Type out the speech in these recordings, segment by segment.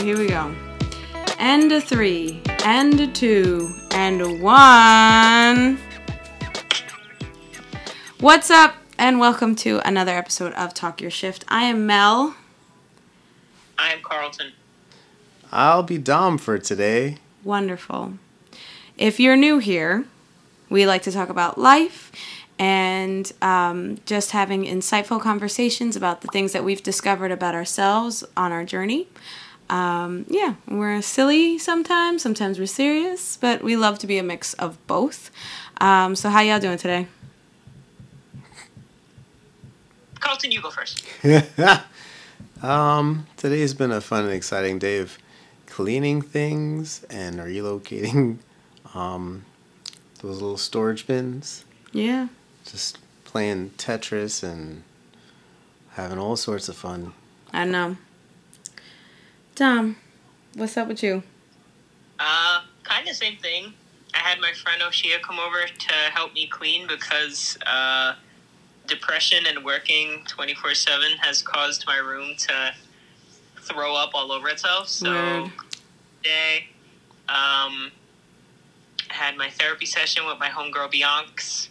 right, here we go. And a three, and a two, and a one. What's up, and welcome to another episode of Talk Your Shift. I am Mel. I am Carlton. I'll be Dom for today. Wonderful. If you're new here, we like to talk about life and um, just having insightful conversations about the things that we've discovered about ourselves on our journey. Um, yeah, we're silly sometimes, sometimes we're serious, but we love to be a mix of both. Um, so, how y'all doing today? Carlton, you go first. um, today's been a fun and exciting day of cleaning things and relocating um, those little storage bins. Yeah. Just playing Tetris and having all sorts of fun. I know. Dom, what's up with you? Uh, kind of same thing. I had my friend Oshia come over to help me clean because uh, depression and working 24 7 has caused my room to throw up all over itself. So, Word. today, um, had my therapy session with my homegirl Bianx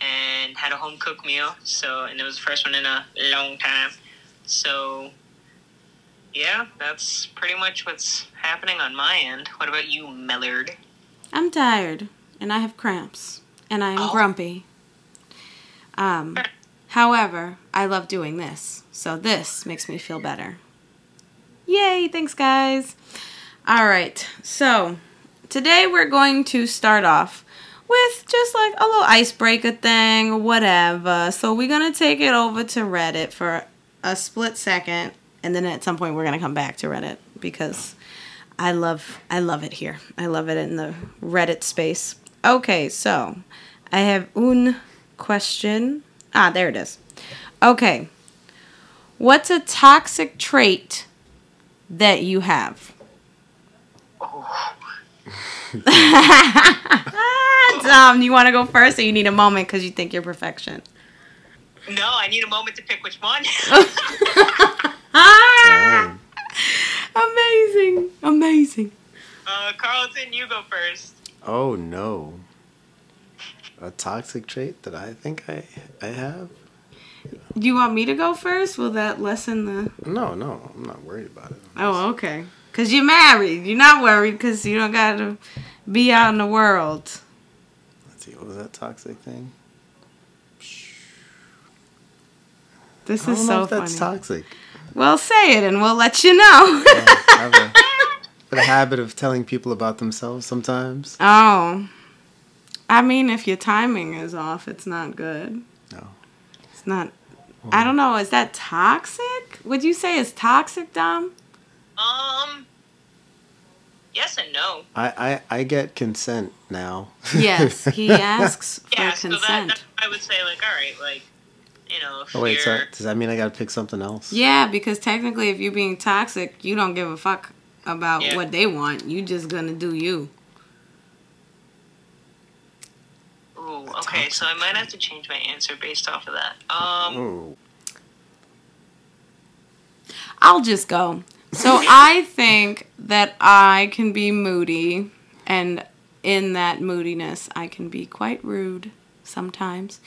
and had a home cooked meal. So, and it was the first one in a long time. So, yeah, that's pretty much what's happening on my end. What about you, Mellard? I'm tired and I have cramps and I am Oh. grumpy. Um, however, I love doing this, so this makes me feel better. Yay, thanks guys. All right, so today we're going to start off with just like a little icebreaker thing or whatever. So we're going to take it over to Reddit for a split second and then at some point we're going to come back to Reddit because I love I love it here. I love it in the Reddit space. Okay, so I have un question. Ah, there it is. Okay. What's a toxic trait that you have? Dom, you want to go first or you need a moment because you think you're perfection? No, I need a moment to pick which one. Ah! Amazing. Amazing. uh, Carlton, you go first. Oh no. A toxic trait that I think I I have? Do you want me to go first? Will that lessen the. No, no, I'm not worried about it. Oh, okay. Because you're married. You're not worried because you don't got to be out in the world. Let's see, what was that toxic thing? This I don't is know so if that's funny. toxic. Well, say it and we'll let you know. I have a, got a habit of telling people about themselves sometimes. oh. I mean, if your timing is off, it's not good. No. It's not. I don't know. Is that toxic? Would you say it's toxic, Dom? Um, yes and no. I, I, I get consent now. Yes. He asks for Yeah, so that, consent. that I would say like, all right, like, you know, if Oh wait, so you're, does that mean I gotta pick something else? Yeah, because technically, if you're being toxic, you don't give a fuck about Yeah. what they want. You just gonna do you. Ooh, okay, so I might have to change my answer based off of that. Um, Oh. I'll just go. So I think that I can be moody, and in that moodiness, I can be quite rude sometimes.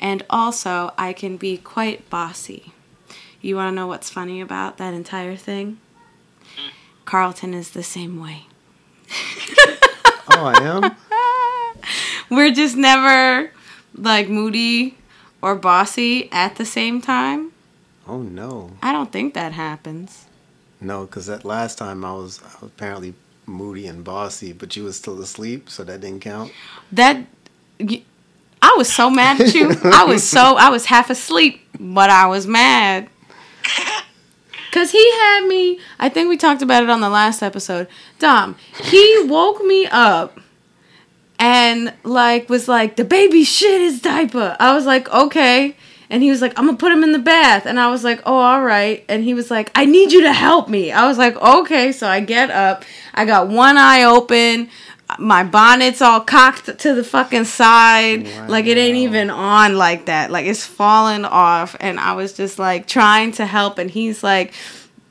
And also, I can be quite bossy. You want to know what's funny about that entire thing? Carlton is the same way. Oh, I am. We're just never like moody or bossy at the same time. Oh no, I don't think that happens. no, because that last time I was, I was apparently moody and bossy, but you was still asleep, so that didn't count. That y- I was so mad at you. I was so I was half asleep, but I was mad. Cause he had me. I think we talked about it on the last episode. Dom, he woke me up and like was like the baby shit his diaper. I was like okay, and he was like I'm gonna put him in the bath, and I was like oh all right, and he was like I need you to help me. I was like okay, so I get up. I got one eye open. My bonnet's all cocked to the fucking side. Like it ain't even on like that. Like it's falling off. And I was just like trying to help. And he's like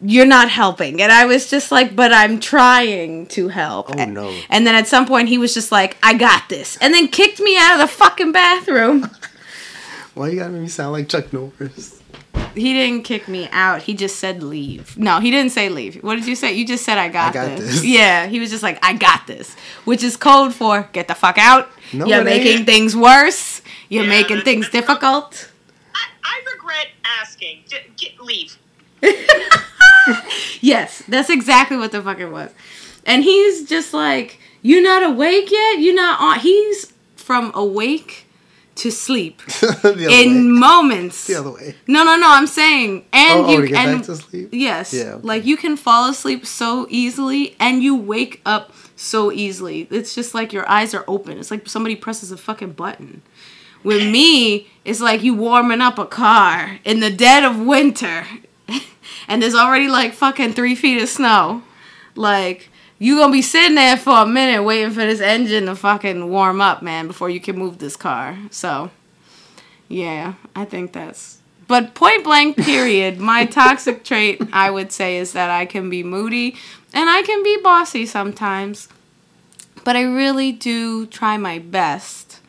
you're not helping. And I was just like, but I'm trying to help. Oh, no. And then at some point he was just like, I got this. And then kicked me out of the fucking bathroom. Why you gotta make me sound like Chuck Norris? He didn't kick me out. He just said leave. No, he didn't say leave. What did you say? You just said I got, I got this. this. Yeah, he was just like I got this, which is code for get the fuck out. No, You're making ain't. things worse. You're Yeah, making that's- things that's- difficult. I, I regret asking. J- get leave. Yes, that's exactly what the fuck it was. And he's just like, You're not awake yet? You're not on he's from awake to sleep in way. moments. The other way. No, no, no, I'm saying and Oh, oh, you to get and back to sleep? Yes. Yeah, okay. Like you can fall asleep so easily and you wake up so easily. It's just like your eyes are open. It's like somebody presses a fucking button. With me, it's like you warming up a car in the dead of winter and there's already like fucking three feet of snow. Like, you gonna be sitting there for a minute waiting for this engine to fucking warm up, man, before you can move this car. So, yeah, I think that's. But point blank, period. my toxic trait, I would say, is that I can be moody and I can be bossy sometimes. But I really do try my best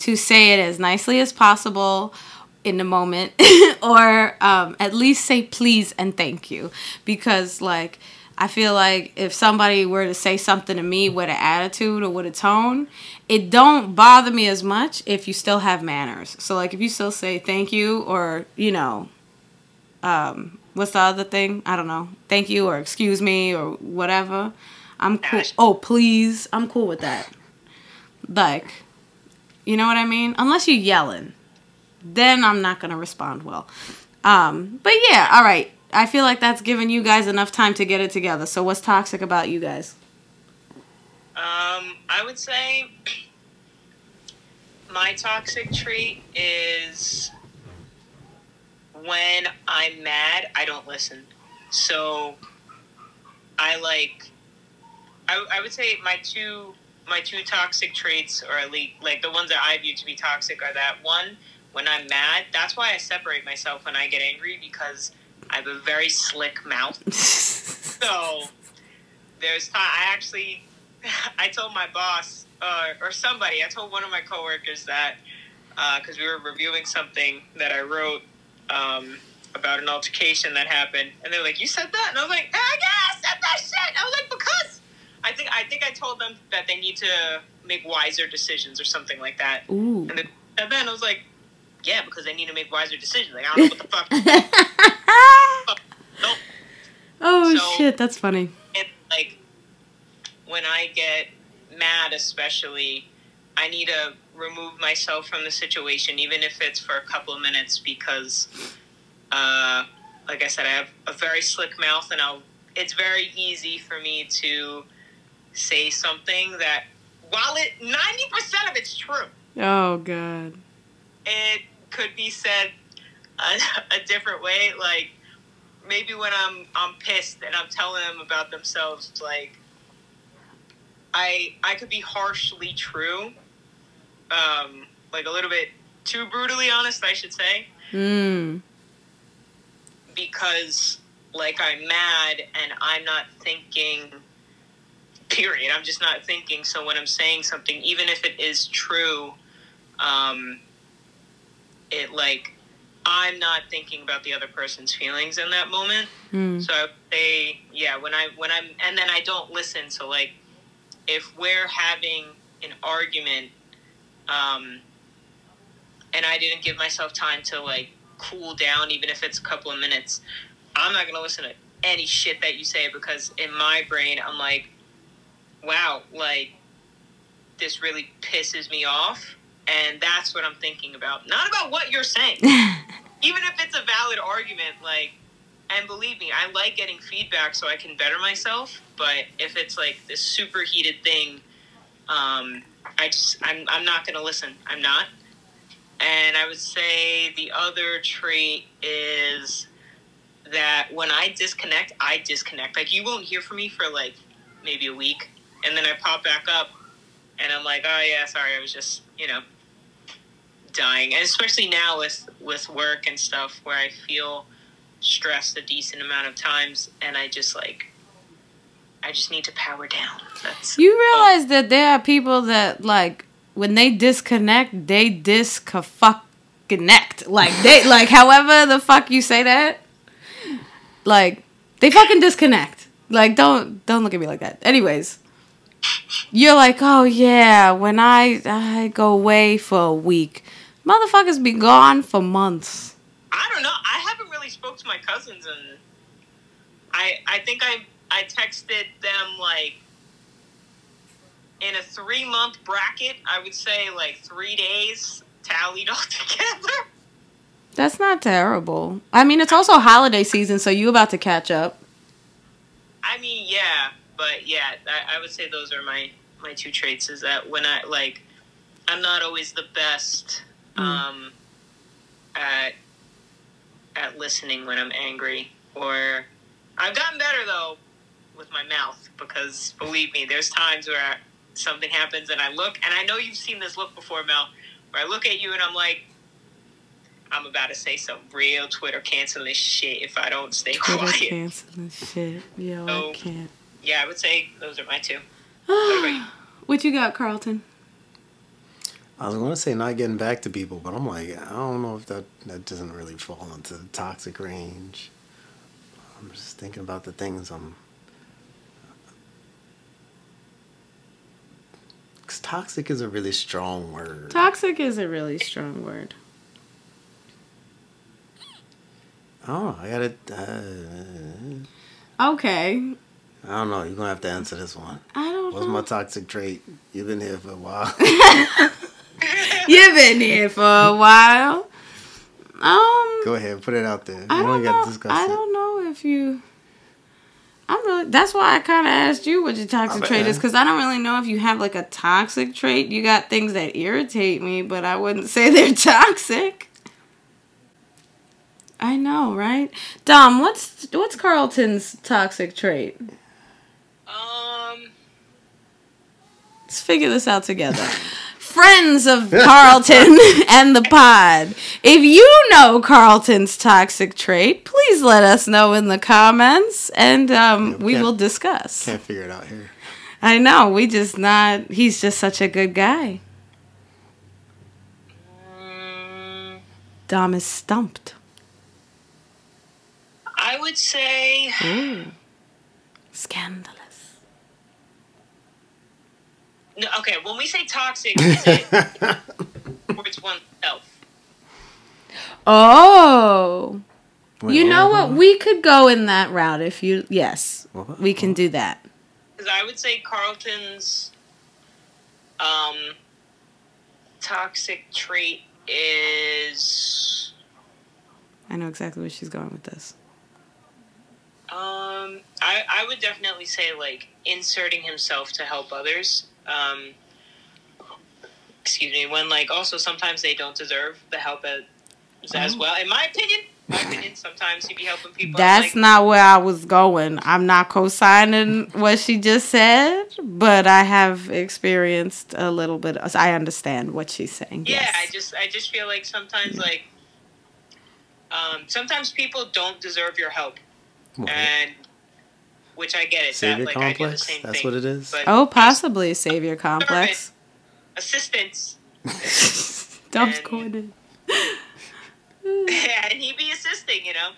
to say it as nicely as possible in the moment or um, at least say please and thank you because like i feel like if somebody were to say something to me with an attitude or with a tone it don't bother me as much if you still have manners. So like if you still say thank you or you know um, what's the other thing? I don't know. Thank you or excuse me or whatever. I'm cool. Oh please. I'm cool with that. Like you know what I mean? Unless you're yelling, then I'm not gonna respond well. Um, but yeah, all right. I feel like that's given you guys enough time to get it together. So what's toxic about you guys? Um, I would say my toxic trait is when I'm mad, I don't listen. So I like. I, I would say my two my two toxic traits, or at least like the ones that I view to be toxic, are that one when I'm mad. That's why I separate myself when I get angry because I have a very slick mouth. So there's time. I actually, I told my boss uh, or somebody. I told one of my coworkers that because we were reviewing something that I wrote um, about an altercation that happened, and they're like, "You said that?" And I was like, "Ah, "Yeah, I said that shit." I was like, "Because I think I think I told them that they need to make wiser decisions or something like that." Ooh. And then, and then I was like, "Yeah, because they need to make wiser decisions." Like I don't know what the fuck. nope. oh So- shit, that's funny. it like when I get mad, especially, I need to remove myself from the situation, even if it's for a couple of minutes, because, uh, like I said, I have a very slick mouth, and I'll. It's very easy for me to say something that, while it ninety percent of it's true, Oh god. it could be said a, a different way. Like maybe when I'm I'm pissed and I'm telling them about themselves, like I I could be harshly true, um, like a little bit too brutally honest, I should say, Mm. because like I'm mad and I'm not thinking. Period. I'm just not thinking. So when I'm saying something, even if it is true, um, it like I'm not thinking about the other person's feelings in that moment. Mm. So say, yeah, when I when I'm and then I don't listen. So like, if we're having an argument, um, and I didn't give myself time to like cool down, even if it's a couple of minutes, I'm not gonna listen to any shit that you say because in my brain I'm like, wow, like this really pisses me off. And that's what I'm thinking about. Not about what you're saying even if it's a valid argument, like, and believe me, I like getting feedback so I can better myself. But if it's like this super heated thing, um, I just I'm I'm not gonna listen. I'm not. And I would say the other trait is that when I disconnect, I disconnect. Like you won't hear from me for like maybe a week, and then I pop back up, and I'm like, oh yeah, sorry, I was just you know dying and especially now with with work and stuff where i feel stressed a decent amount of times, and I just like, I just need to power down. That's You realize that there are people that like when they disconnect, they disconnect. Like they like however the fuck you say that. Like they fucking disconnect. Like don't don't look at me like that. Anyways, you're like, "Oh yeah, when I I go away for a week, motherfuckers be gone for months." I don't know. I haven't really spoke to my cousins, and I I think I I texted them like in a three month bracket. I would say like three days tallied all together. That's not terrible. I mean, it's also holiday season, so you about to catch up. I mean, yeah, but yeah, I, I would say those are my my two traits. Is that when I like, I'm not always the best. Um, at at listening when I'm angry. Or I've gotten better though with my mouth because believe me, there's times where I, something happens and I look, and I know you've seen this look before, Mel, where I look at you and I'm like. I'm about to say some real Twitter canceling shit if I don't stay Twitter quiet. canceling shit. Yo, I Oh. can't. Yeah, I would say those are my two. about you? what you got, Carlton? I was going to say not getting back to people, but I'm like, I don't know if that that doesn't really fall into the toxic range. I'm just thinking about the things I'm. Because toxic is a really strong word. Toxic is a really strong word. Oh, I gotta. Uh, Okay. I don't know. You're gonna have to answer this one. I don't What's know. my toxic trait? You've been here for a while. You've been here for a while. Um, Go ahead, put it out there. I You don't got know. to I don't know if you. I'm really. That's why I kind of asked you what your toxic trait is because I don't really know if you have like a toxic trait. You got things that irritate me, but I wouldn't say they're toxic. I know, right? Dom, what's what's Carlton's toxic trait? Um, Let's figure this out together. Friends of Carlton and the pod. If you know Carlton's toxic trait, please let us know in the comments and um, Yeah, we can't- will discuss. Can't figure it out here. I know, we just not, he's just such a good guy. Dom is stumped. I would say Ooh. Scandalous. no. Okay, when we say toxic, is it towards oneself? Oh. Wait, You know what? We could go in that route if you, yes, What? we can do that. Because I would say Carlton's um toxic trait is I know exactly where she's going with this. um I I would definitely say like inserting himself to help others. Um excuse me, when like also sometimes they don't deserve the help as, as Oh. well. In my opinion, my opinion, sometimes he be helping people. That's like, not where I was going. I'm not co-signing what she just said, but I have experienced a little bit. I understand what she's saying. Yeah, yes. I just I just feel like sometimes like um, sometimes people don't deserve your help, What? and which I get it. Savior that, like, I do the complex? same That's thing. what it is? But oh, possibly savior complex. assistance, Dom's And- corner. and he'd be assisting, you know.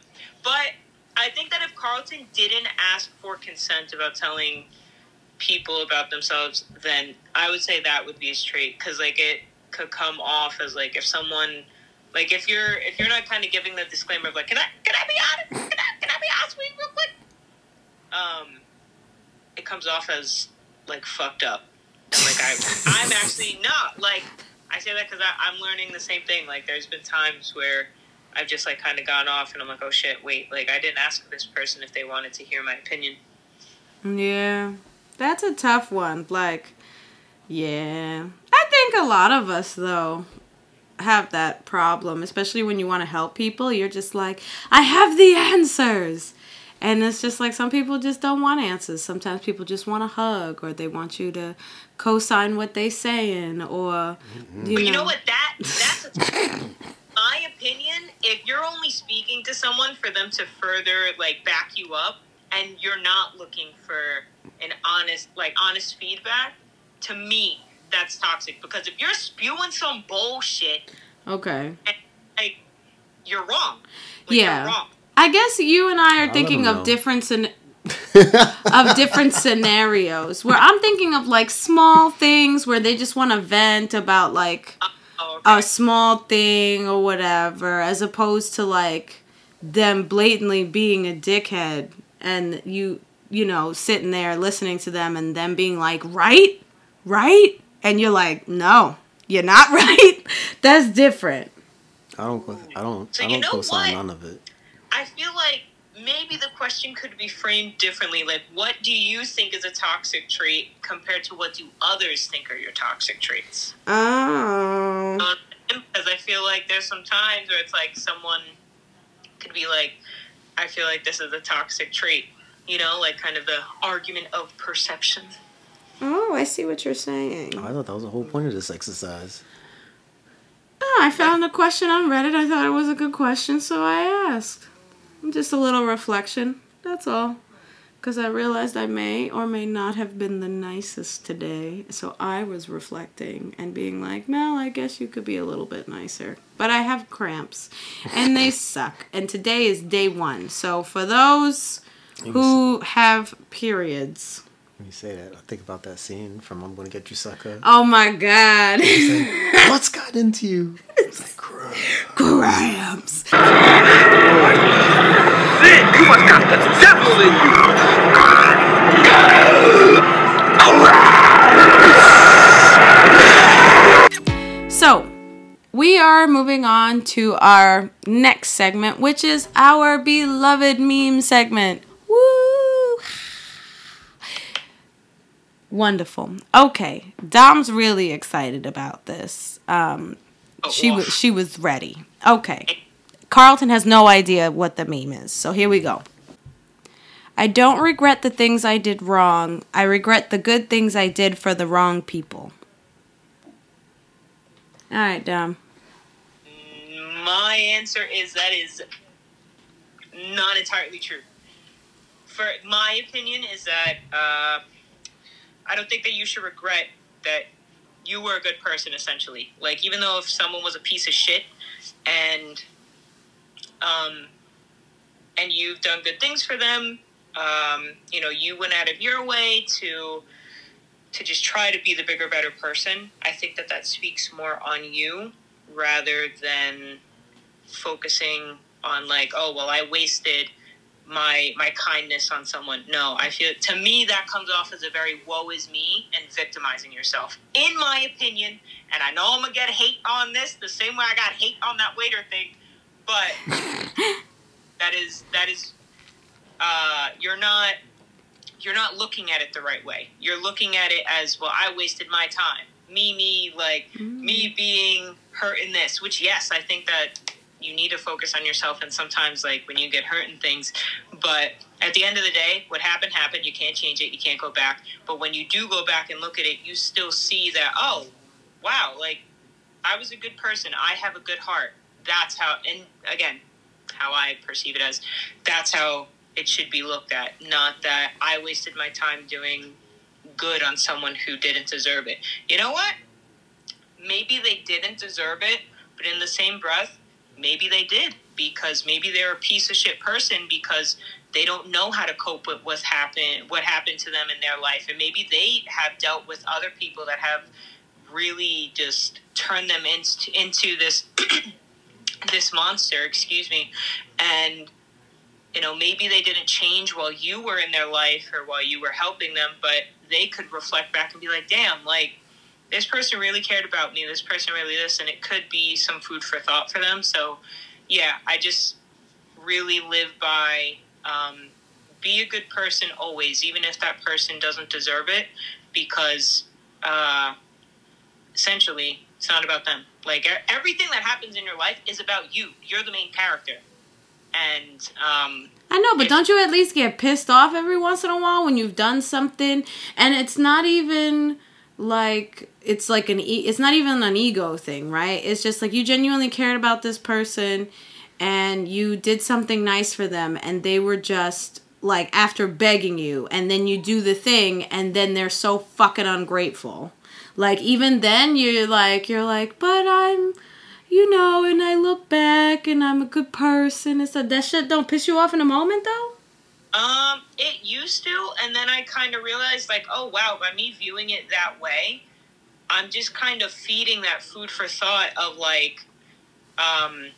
But I think that if Carlton didn't ask for consent about telling people about themselves, then I would say that would be his trait because like it could come off as like if someone. Like if you're if you're not kind of giving the disclaimer of like can I can I be honest can I, can I be honest with you real quick um it comes off as like fucked up and like I I'm actually not like I say that because I'm learning the same thing like there's been times where I've just like kind of gone off and I'm like oh shit wait like I didn't ask this person if they wanted to hear my opinion Yeah, that's a tough one. Like, yeah, I think a lot of us though have that problem, especially when you want to help people. You're just like, I have the answers. And it's just like some people just don't want answers. Sometimes people just want a hug or they want you to co-sign what they're saying or mm-hmm. you but know. you know what that that's my opinion, if you're only speaking to someone for them to further like back you up, and you're not looking for an honest, like honest feedback, to me, that's toxic. Because if you're spewing some bullshit, Okay. and, like you're wrong. Like, Yeah. You're wrong. I guess you and I are I'll thinking of know. different scen- of different scenarios where I'm thinking of like small things where they just want to vent about like Oh, okay. a small thing or whatever as opposed to like them blatantly being a dickhead and you you know sitting there listening to them and them being like right right and you're like no you're not right that's different I don't. I don't. So I don't co-sign none of it. I feel like maybe the question could be framed differently. Like, what do you think is a toxic trait compared to what do others think are your toxic traits? oh Because I feel like there's some times where it's like someone could be like, I feel like this is a toxic trait. You know, like kind of the argument of perception. oh i see what you're saying oh, I thought that was the whole point of this exercise. Oh, I found a question on Reddit. I thought it was a good question, so I asked. Just a little reflection. That's all. Because I realized I may or may not have been the nicest today. So I was reflecting and being like, Mel, I guess you could be a little bit nicer. But I have cramps and they suck. And today is day one. So for those who have periods. When you say that, I think about that scene from "I'm Gonna Get You, Sucker." Oh my God. What's got into you? It's like. Sid, you must got the devil in you. So, we are moving on to our next segment, which is our beloved meme segment. Woo! Wonderful. Okay, Dom's really excited about this. Um, she was she was ready. Okay, Carlton has no idea what the meme is, so here we go. I don't regret the things I did wrong. I regret the good things I did for the wrong people. All right, Dom. My answer is that is not entirely true. For my opinion is that uh, I don't think that you should regret that you were a good person. Essentially, like even though if someone was a piece of shit and um, and you've done good things for them, um, you know, you went out of your way to to just try to be the bigger, better person. I think that that speaks more on you rather than focusing on like, oh well, I wasted my my kindness on someone. No, I feel to me that comes off as a very woe is me and victimizing yourself. In my opinion, and I know I'm gonna get hate on this the same way I got hate on that waiter thing, but that is that is uh, you're not you're not looking at it the right way. You're looking at it as well. I wasted my time. Me, me, like me being hurt in this. Which yes, I think that you need to focus on yourself. And sometimes, like when you get hurt in things, but at the end of the day, what happened happened. You can't change it. You can't go back. But when you do go back and look at it, you still see that. Oh, wow! Like I was a good person. I have a good heart. That's how. And again, how I perceive it as. That's how it should be looked at, not that I wasted my time doing good on someone who didn't deserve it. You know what? Maybe they didn't deserve it, but in the same breath, maybe they did because maybe they're a piece of shit person because they don't know how to cope with what's happened what happened to them in their life. And maybe they have dealt with other people that have really just turned them into into this this monster excuse me. And you know, maybe they didn't change while you were in their life or while you were helping them, but they could reflect back and be like, damn, like, this person really cared about me, this person really this, and it could be some food for thought for them. So, yeah, I just really live by um, be a good person always, even if that person doesn't deserve it, because uh, essentially it's not about them. Like, everything that happens in your life is about you. You're the main character. And, um, I know, but don't you at least get pissed off every once in a while when you've done something and it's not even like it's like an e- it's not even an ego thing, right? It's just like you genuinely cared about this person and you did something nice for them and they were just like after begging you and then you do the thing and then they're so fucking ungrateful. Like even then you're like you're like, "But I'm you know, and I look back and I'm a good person and stuff. That shit don't piss you off in a moment though? Um, it used to, and then I kind of realized, like, oh wow, by me viewing it that way, I'm just kind of feeding that food for thought of like, um,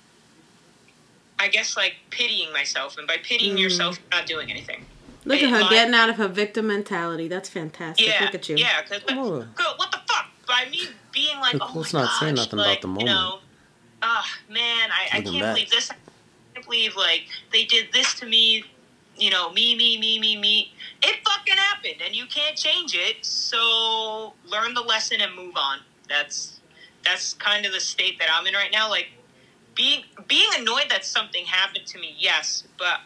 I guess like pitying myself, and by pitying Mm. yourself, you're not doing anything. Look at In her my- getting out of her victim mentality. That's fantastic. Yeah, Look at you. yeah, because Oh. what the fuck? By me being like, Look, oh let's my not gosh, say nothing about like, the You moment. know, ah, man, I, I can't back. believe this. I can't believe like they did this to me. You know, me, me, me, me, me. It fucking happened, and you can't change it. So learn the lesson and move on. That's that's kind of the state that I'm in right now. Like being being annoyed that something happened to me, yes, but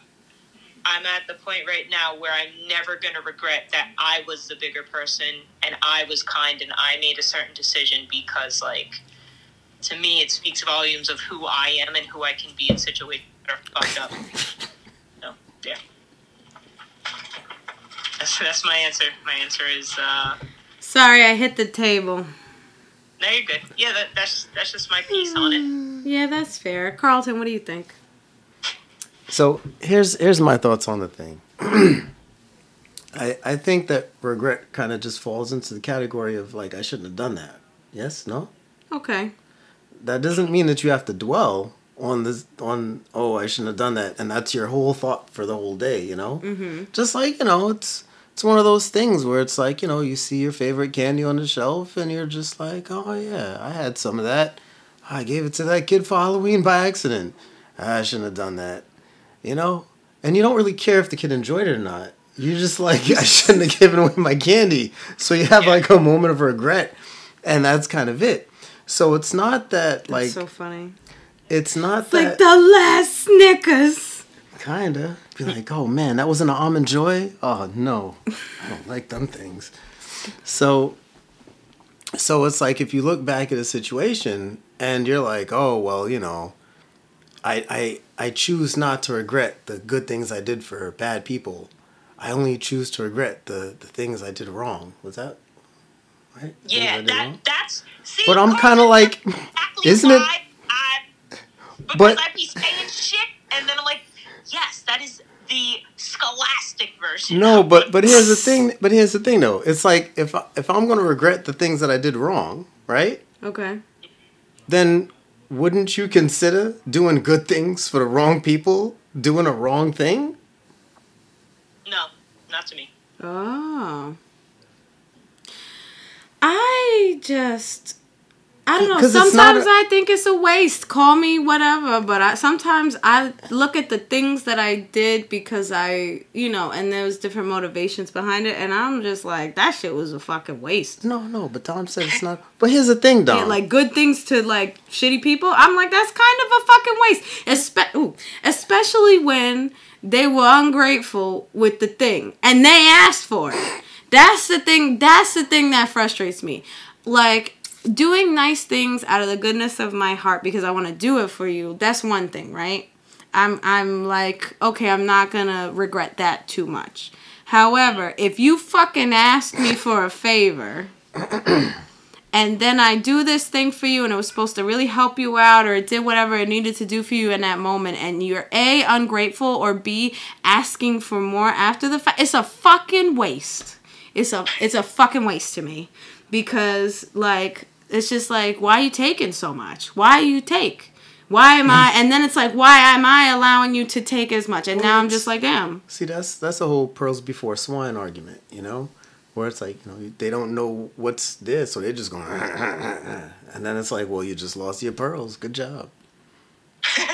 I'm at the point right now where I'm never going to regret that I was the bigger person and I was kind and I made a certain decision because, like, to me, it speaks volumes of who I am and who I can be in situations that are fucked up. So, yeah. That's, that's my answer. My answer is, uh, Sorry, I hit the table. no, you're good. Yeah, that, that's that's just my piece on it. Yeah, that's fair. Carlton, what do you think? So here's here's my thoughts on the thing. I I think that regret kind of just falls into the category of like I shouldn't have done that. Yes, no. Okay. That doesn't mean that you have to dwell on this on oh I shouldn't have done that and that's your whole thought for the whole day. You know. Mm-hmm. Just like you know it's. It's one of those things where it's like, you know, you see your favorite candy on the shelf and you're just like, oh, yeah, I had some of that. I gave it to that kid for Halloween by accident. Ah, I shouldn't have done that. You know? And you don't really care if the kid enjoyed it or not. You're just like, I shouldn't have given away my candy. So you have like a moment of regret. And that's kind of it. So it's not that, That's like, so funny. it's not It's that. like the last Snickers. Kinda. Be like, oh man, that wasn't an almond joy. Oh no, I don't like them things. So, so it's like if you look back at a situation and you're like, oh well, you know, I I I choose not to regret the good things I did for bad people. I only choose to regret the the things I did wrong. Was that right? The things I Yeah, that that's. See, But I'm kind of like, exactly isn't it? I, because But- I be saying shit, and then I'm like, yes, that is the scholastic version. No, but but here's the thing. But here's the thing, though. It's like if I, if I'm gonna regret the things that I did wrong, right? Okay. Then wouldn't you consider doing good things for the wrong people, doing a wrong thing? no, not to me. Oh. I just I don't know. Sometimes a- I think it's a waste. Call me whatever, but I sometimes I look at the things that I did because I, you know, and there was different motivations behind it, and I'm just like, that shit was a fucking waste. No, no. But Dom said it's not. But here's the thing, Dom. Yeah, like good things to like shitty people. I'm like, that's kind of a fucking waste. Espe- ooh, especially when they were ungrateful with the thing and they asked for it. That's the thing. That's the thing that frustrates me. Like doing nice things out of the goodness of my heart because I want to do it for you. That's one thing, right? I'm I'm like, okay, I'm not gonna regret that too much. However, if you fucking ask me for a favor and then I do this thing for you and it was supposed to really help you out or it did whatever it needed to do for you in that moment and you're A ungrateful or B asking for more after the fact it's a fucking waste. It's a it's a fucking waste to me because like it's just like why are you taking so much? Why you take? Why am I and then it's like why am I allowing you to take as much? And now I'm just like damn. See, that's that's the whole pearls before swine argument, you know, where it's like you know they don't know what's this, so they're just going, and then it's like, well, you just lost your pearls. Good job.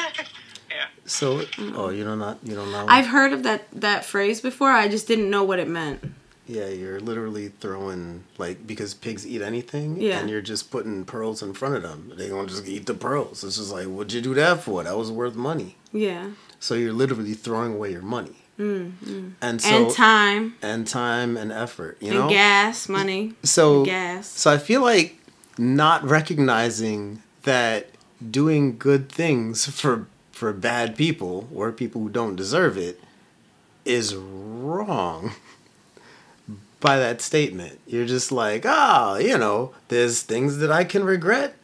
Yeah. So, oh, you don't not you don't know. I've heard of that that phrase before. I just didn't know what it meant. Yeah, you're literally throwing like because pigs eat anything, Yeah. and you're just putting pearls in front of them. They gonna just eat the pearls. It's just like, what'd you do that for? That was worth money. Yeah. So you're literally throwing away your money. Mm, And so and time and time and effort, you and know. gas money. So gas. So I feel like not recognizing that doing good things for for bad people or people who don't deserve it is wrong by that statement. You're just like, ah, you know, there's things that I can regret,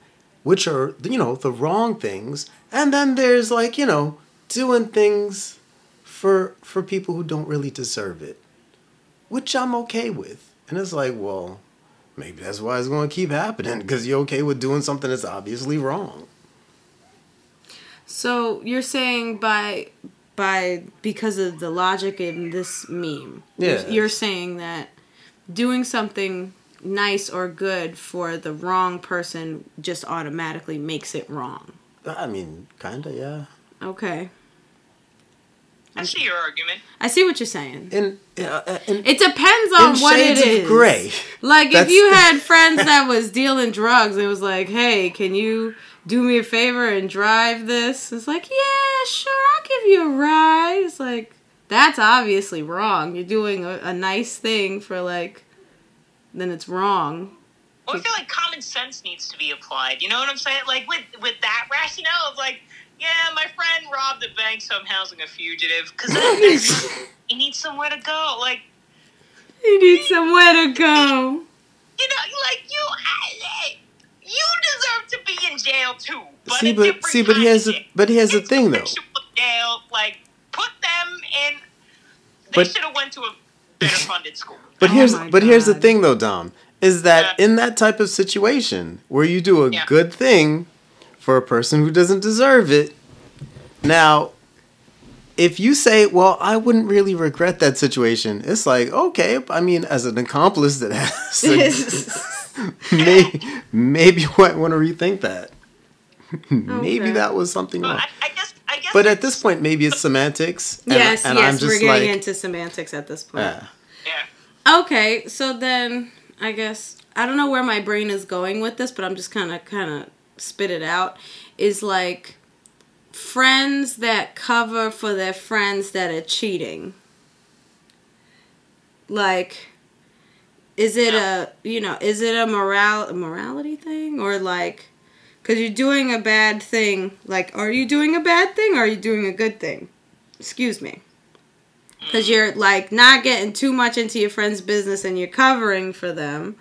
which are, you know, the wrong things. And then there's like, you know, doing things for for people who don't really deserve it, which I'm okay with. And it's like, well, maybe that's why it's going to keep happening because you're okay with doing something that's obviously wrong. So you're saying by by because of the logic in this meme, you're- Yeah. you're saying that doing something nice or good for the wrong person just automatically makes it wrong. I mean, kind of, yeah. Okay. I see your argument. I see what you're saying. In, uh, in, It depends on in what it is. shades of gray. Like if you had friends that was dealing drugs, it was like, "Hey, can you do me a favor and drive this?" It's like, "Yeah, sure, I'll give you a ride." It's like that's obviously wrong. You're doing a, a nice thing for like, then it's wrong. Well, I feel like common sense needs to be applied. You know what I'm saying? Like with with that rationale of like, yeah, my friend robbed a bank, so I'm housing a fugitive because he needs somewhere to go. Like, he needs somewhere to go. you know, like you, I- you deserve to be in jail too. But see, a but see, but he has a, but he has It's thing though. correctional Jail, like put them in. They should have went to a better funded school. But Oh here's my but here's the thing though, Dom, is that Yeah. in that type of situation where you do a Yeah. good thing for a person who doesn't deserve it, now if you say, "Well, I wouldn't really regret that situation," it's like, okay, I mean, as an accomplice that has, to, may, maybe you might want to rethink that. maybe that was something But wrong. I, I guess, I guess. But at this point, maybe it's semantics. And, yes, and yes, I'm just we're getting like, into semantics at this point. yeah. yeah. Okay, so then I guess I don't know where my brain is going with this, but I'm just kind of kind of spit it out. Is like friends that cover for their friends that are cheating. Like is it a, you know, is it a moral a morality thing or like cuz you're doing a bad thing, like are you doing a bad thing or are you doing a good thing? Excuse me. Because you're like not getting too much into your friend's business and you're covering for them.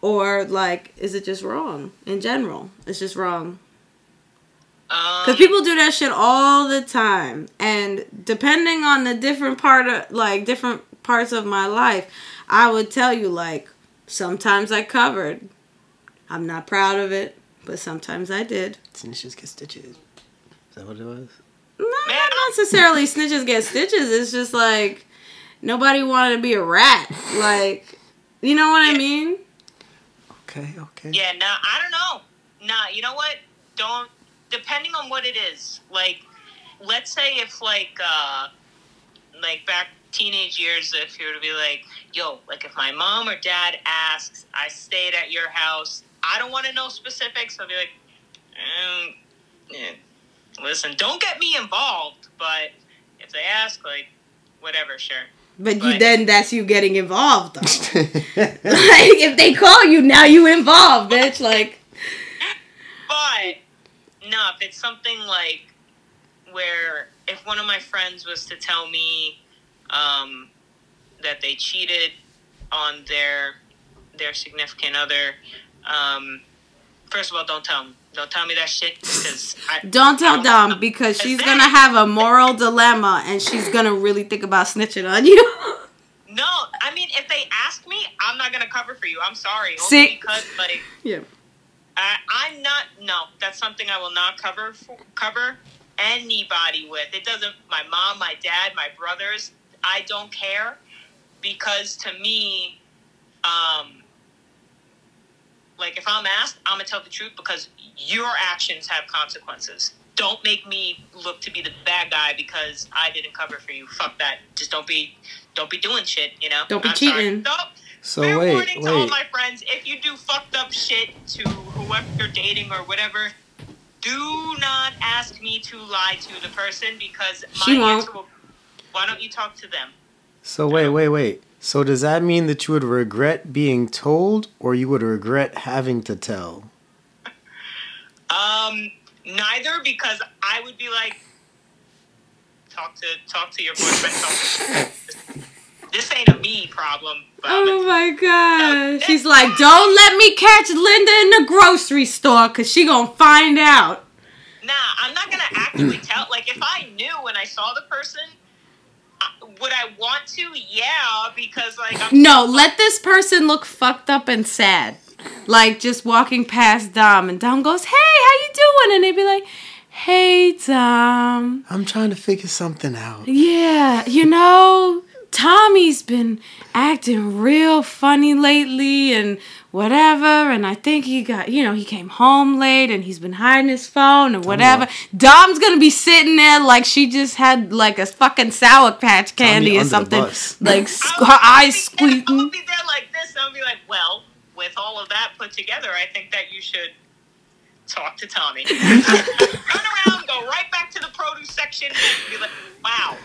Or like is it just wrong in general? It's just wrong. Um, because people do that shit all the time. And depending on the different part of like different parts of my life i would tell you like sometimes i covered. I'm not proud of it but sometimes i did Snitches get stitches. Is that what it was? No, not necessarily snitches get stitches. It's just like nobody wanted to be a rat. Like, you know what I mean? Okay, okay. Yeah, nah, I don't know. Nah, you know what? Don't. Depending on what it is, like, let's say if like, uh, like back teenage years, if you were to be like, yo, like if my mom or dad asks, I stayed at your house. I don't want to know specifics. I'll be like, um, yeah, listen, don't get me involved. But if they ask, like, whatever, sure. But you then that's you getting involved though. like if they call you now you involved, bitch. Like But no, if it's something like where if one of my friends was to tell me um, that they cheated on their their significant other, um, first of all, don't tell them. Don't tell me that shit because I don't tell I Dom because she's gonna have a moral dilemma and she's gonna really think about snitching on you. No, I mean if they ask me, I'm not gonna cover for you. I'm sorry, only See? because like yeah. I, I'm not. No, that's something I will not cover for, cover anybody with. It doesn't. My mom, my dad, my brothers. I don't care because to me, um, like if I'm asked, I'm gonna tell the truth because your actions have consequences. Don't make me look to be the bad guy because I didn't cover for you. Fuck that. Just don't be, don't be doing shit. You know. Don't be I'm cheating. Nope. So Fair wait, warning to all my friends: if you do fucked up shit to whoever you're dating or whatever, do not ask me to lie to the person because my She won't. answer will. Why don't you talk to them? So wait, wait, wait. So does that mean that you would regret being told, or you would regret having to tell? Um, neither because I would be like, talk to talk to your boyfriend. Talk to, this ain't a me problem. But Oh my god. She's like, don't let me catch Linda in the grocery store because she gonna find out. nah, I'm not gonna actively tell. Like if I knew when I saw the person, uh, would I want to? Yeah, because like I'm No, let this person look fucked up and sad. Like just walking past Dom and Dom goes, Hey, how you doing? And they'd be like, Hey Dom. I'm trying to figure something out. Yeah, you know, Tommy's been acting real funny lately and whatever. And I think he got, you know, he came home late and he's been hiding his phone and whatever. Dom's gonna be sitting there like she just had like a fucking Sour Patch candy or something. Like I squ- would her be eyes there- I squeaking. would be there like this, and I'll be like, well, with all of that put together, I think that you should talk to Tommy. Turn around, go right back to the produce section, and be like, wow,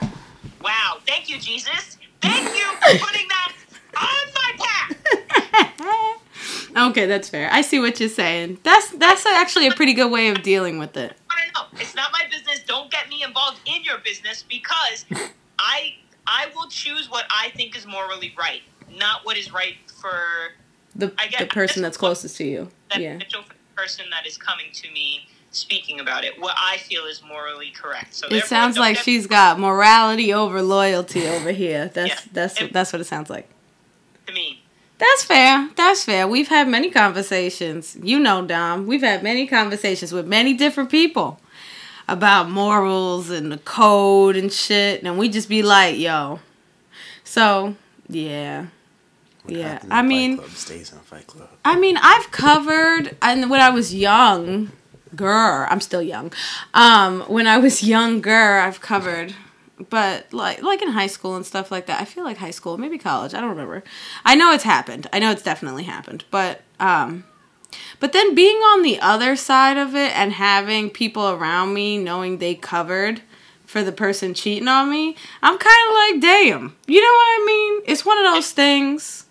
wow, thank you, Jesus. Thank you for putting that on my path. okay, that's fair. I see what you're saying. That's that's actually a pretty good way of dealing with it. I don't know. It's not my business. Don't get me involved in your business because I I will choose what I think is morally right, not what is right for The I get- the person that's closest to you. that Yeah. person that is coming to me speaking about it. What I feel is morally correct. So It sounds like she's got morality over loyalty over here. That's Yeah. that's that's what it sounds like. to me. That's fair. That's fair. We've had many conversations. You know, Dom. We've had many conversations with many different people about morals and the code and shit, and we just be like, "Yo." So, yeah. What Yeah, I mean- Club stays in Fight Club. I mean, I've covered, and when I was young, girl, I'm still young. Um, when I was younger, I've covered, but like like in high school and stuff like that. I feel like high school, maybe college. I don't remember. I know it's happened. I know it's definitely happened. But um, but then being on the other side of it and having people around me knowing they covered for the person cheating on me, I'm kind of like, damn. You know what I mean? It's one of those things.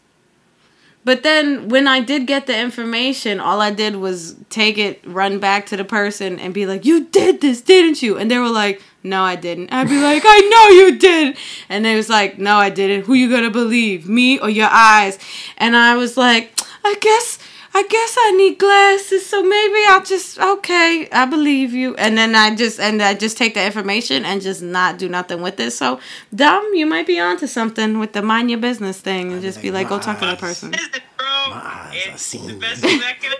But then when I did get the information, all I did was take it, run back to the person, and be like, "You did this, didn't you?" And they were like, "No, I didn't." I'd be like, "I know you did," and they was like, "No, I didn't. Who you gonna believe, me or your eyes?" And I was like, "I guess." I guess I need glasses, so maybe I'll just okay. I believe you, and then I just and I just take the information and just not do nothing with it. So dumb, you might be onto something with the mind your business thing, and just be like, go talk to that person. This is, bro. My eyes are It's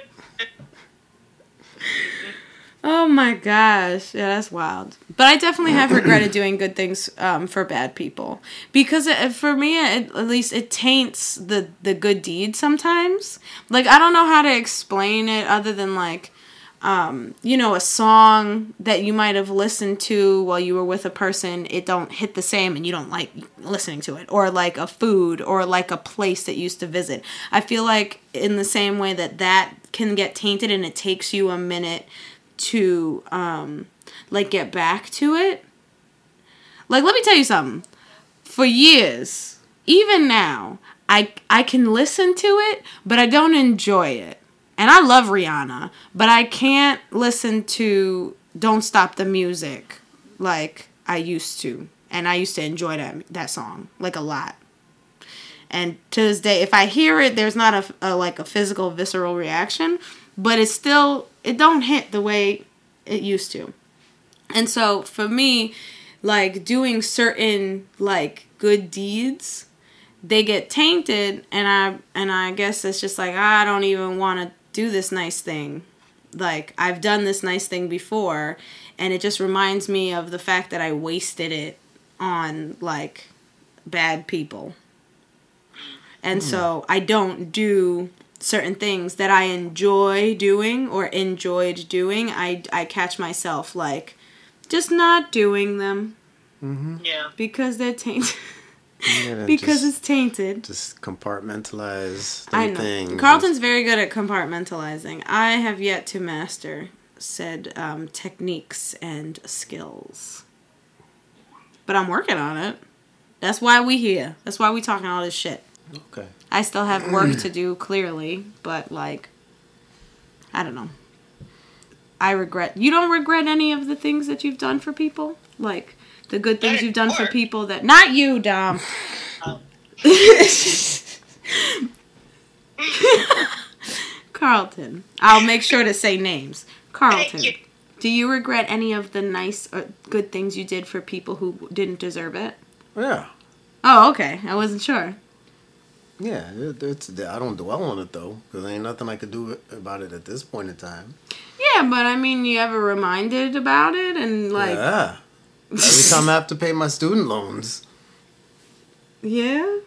Oh my gosh, yeah, that's wild. But I definitely have regretted doing good things um, for bad people because it, for me, it, at least, it taints the the good deed sometimes. Like I don't know how to explain it other than like, um, you know, a song that you might have listened to while you were with a person. It don't hit the same, and you don't like listening to it, or like a food, or like a place that you used to visit. I feel like in the same way that that can get tainted, and it takes you a minute to um like get back to it. Like let me tell you something. For years, even now, I I can listen to it, but I don't enjoy it. And I love Rihanna, but I can't listen to Don't Stop the Music like I used to. And I used to enjoy that that song like a lot. And to this day, if I hear it, there's not a, a like a physical visceral reaction, but it's still it don't hit the way it used to. And so for me, like doing certain like good deeds, they get tainted and I and I guess it's just like ah, I don't even want to do this nice thing. Like I've done this nice thing before and it just reminds me of the fact that I wasted it on like bad people. And hmm. so I don't do certain things that I enjoy doing or enjoyed doing. I I catch myself like just not doing them Yeah. because they're tainted. Because just, it's tainted. just compartmentalize I know. things. Carlton's very good at compartmentalizing. I have yet to master said um, techniques and skills. but I'm working on it. That's why we here. That's why we talking all this shit. Okay. I still have work to do, clearly, but like, I don't know. I regret. You don't regret any of the things that you've done for people, like the good things you've done for people that not you, Dom. Oh. Carlton. I'll make sure to say names. Carlton. Thank you. Do you regret any of the nice or good things you did for people who didn't deserve it? Yeah. Oh, okay. I wasn't sure. Yeah, it, it's. I don't dwell on it though, because ain't nothing I could do about it at this point in time. Yeah, but I mean, you ever reminded about it and like, yeah. Every time I have to pay my student loans. yeah.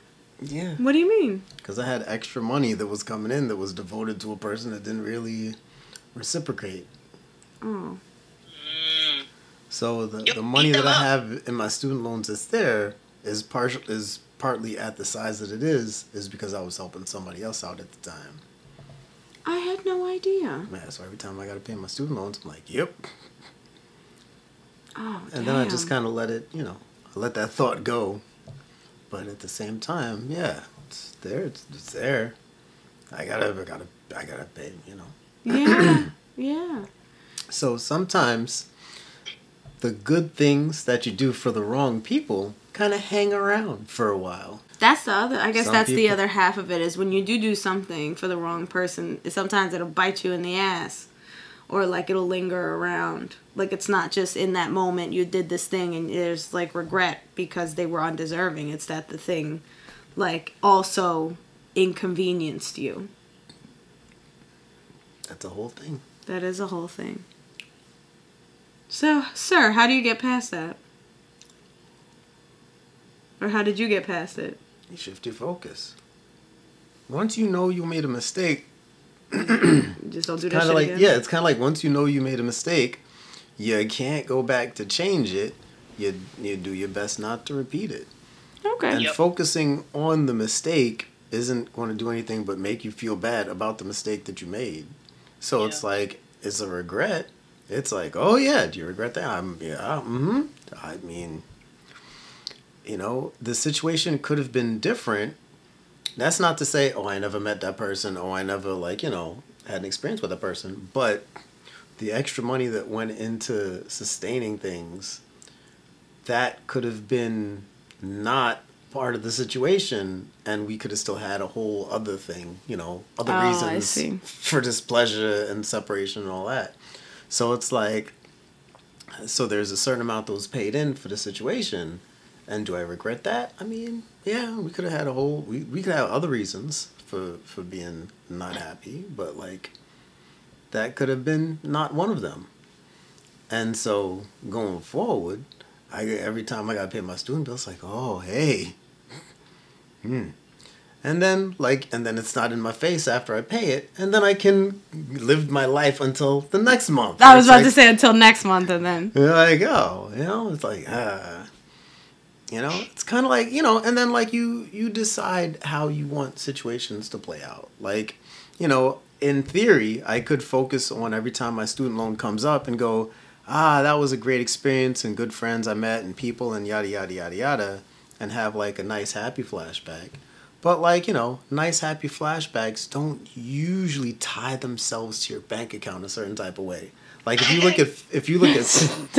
Yeah. What do you mean? Because I had extra money that was coming in that was devoted to a person that didn't really reciprocate. Oh, Mm, So the, You the money that I have in my student loans that's there is partial is partly at the size that it is is because I was helping somebody else out at the time. I had no idea. Man, so every time I got to pay my student loans, I'm like, yep. Oh, And then I just kind of let it, you know, I let that thought go. But at the same time, yeah, it's there. It's, it's there. I gotta, I gotta, I gotta pay. You know. Yeah, yeah. So sometimes the good things that you do for the wrong people kind of hang around for a while. That's the other. I guess Some that's the other half of it is when you do do something for the wrong person. Sometimes it'll bite you in the ass, or like it'll linger around. Like it's not just in that moment you did this thing and there's like regret because they were undeserving. It's that the thing, like also inconvenienced you. That's a whole thing. That is a whole thing. So, sir, how do you get past that? Or how did you get past it? You shift your focus. Once you know you made a mistake, just don't do that kind shit of like again? yeah, it's kind of like once you know you made a mistake, you can't go back to change it. You you do your best not to repeat it. Okay. And Yep. focusing on the mistake isn't going to do anything but make you feel bad about the mistake that you made. So it's like it's a regret. It's like, oh yeah, do you regret that? I'm yeah. Mm-hmm. I mean, you know, the situation could have been different. That's not to say, oh, I never met that person. Oh, I never like you know had an experience with that person. But the extra money that went into sustaining things, that could have been not part of the situation and we could have still had a whole other thing you know other Oh, reasons for displeasure and separation and all that so it's like so there's a certain amount that was paid in for the situation and do i regret that i mean yeah we could have had a whole we, we could have other reasons for for being not happy but like that could have been not one of them and so going forward I every time I gotta pay my student bills, like, oh hey, hmm. And then like, and then it's not in my face after I pay it, and then I can live my life until the next month. I was about like, to say until next month and then. There I go. You know, it's like, ah. You know, it's kind of like you know, and then like you you decide how you want situations to play out. Like, you know, in theory, I could focus on every time my student loan comes up and go, ah, that was a great experience and good friends I met and people and yada yada yada yada, and have like a nice happy flashback. But like you know, nice happy flashbacks don't usually tie themselves to your bank account a certain type of way. Like if you look at if you look at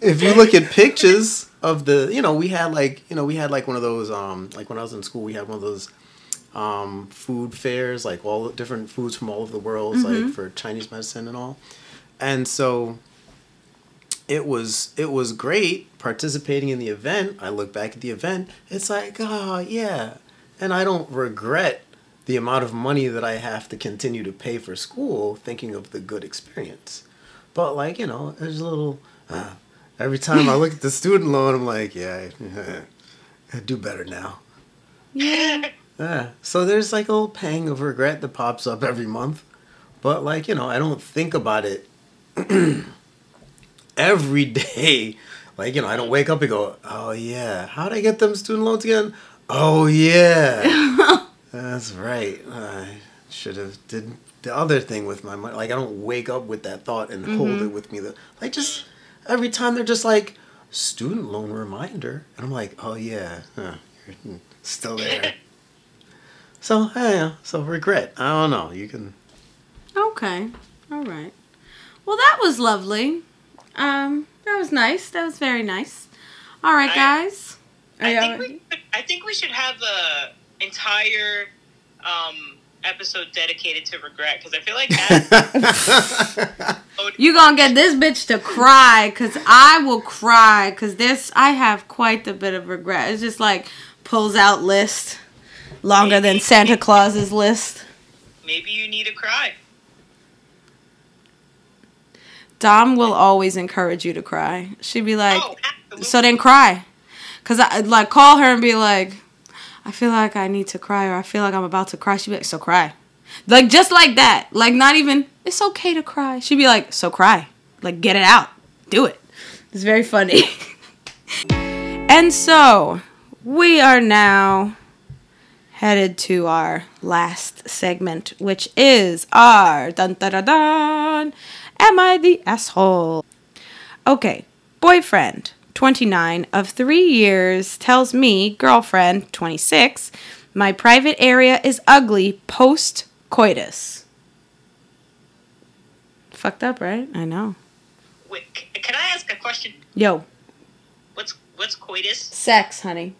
if you look at pictures of the you know we had like you know we had like one of those um like when i was in school we had one of those um food fairs like all the different foods from all over the world like for chinese medicine and all. And so it was it was great participating in the event. I look back at the event. It's like oh yeah. And i don't regret the amount of money that i have to continue to pay for school thinking of the good experience but like you know there's a little uh, every time i look at the student loan i'm like yeah i do better now Yeah. yeah. So there's like a little pang of regret that pops up every month. But like, you know, I don't think about it every day. Like, you know, I don't wake up and go, oh yeah, how did I get them student loans again? Oh yeah. That's right. I should have did the other thing with my money. Like I don't wake up with that thought and hold it with me. The- Like just every time they're just like student loan reminder. And I'm like, oh yeah, huh, you're still there. so, yeah, so regret. I don't know. You can. Okay. All right. Well, that was lovely. Um, that was nice. That was very nice. All right, guys. Are I you think we I think we should have a entire um, episode dedicated to regret because I feel like that. You gonna get this bitch to cry because I will cry because this I have quite a bit of regret. It's just like pulls out list longer than Santa Claus's list. maybe you need to cry. Dom will always encourage you to cry. She'd be like, oh, so then cry, cause I I'd, like call her and be like, I feel like I need to cry or I feel like I'm about to cry. She'd be like, so cry, like just like that. Like not even it's okay to cry. She'd be like, so cry, like get it out, do it. It's very funny. and so we are now headed to our last segment, which is our dun dun dun. Am I the asshole? Okay, boyfriend, 29, of three years, tells me, girlfriend, 26, my private area is ugly post coitus. Fucked up, right? I know. Wait, can I ask a question? Yo, What's what's coitus? sex, honey.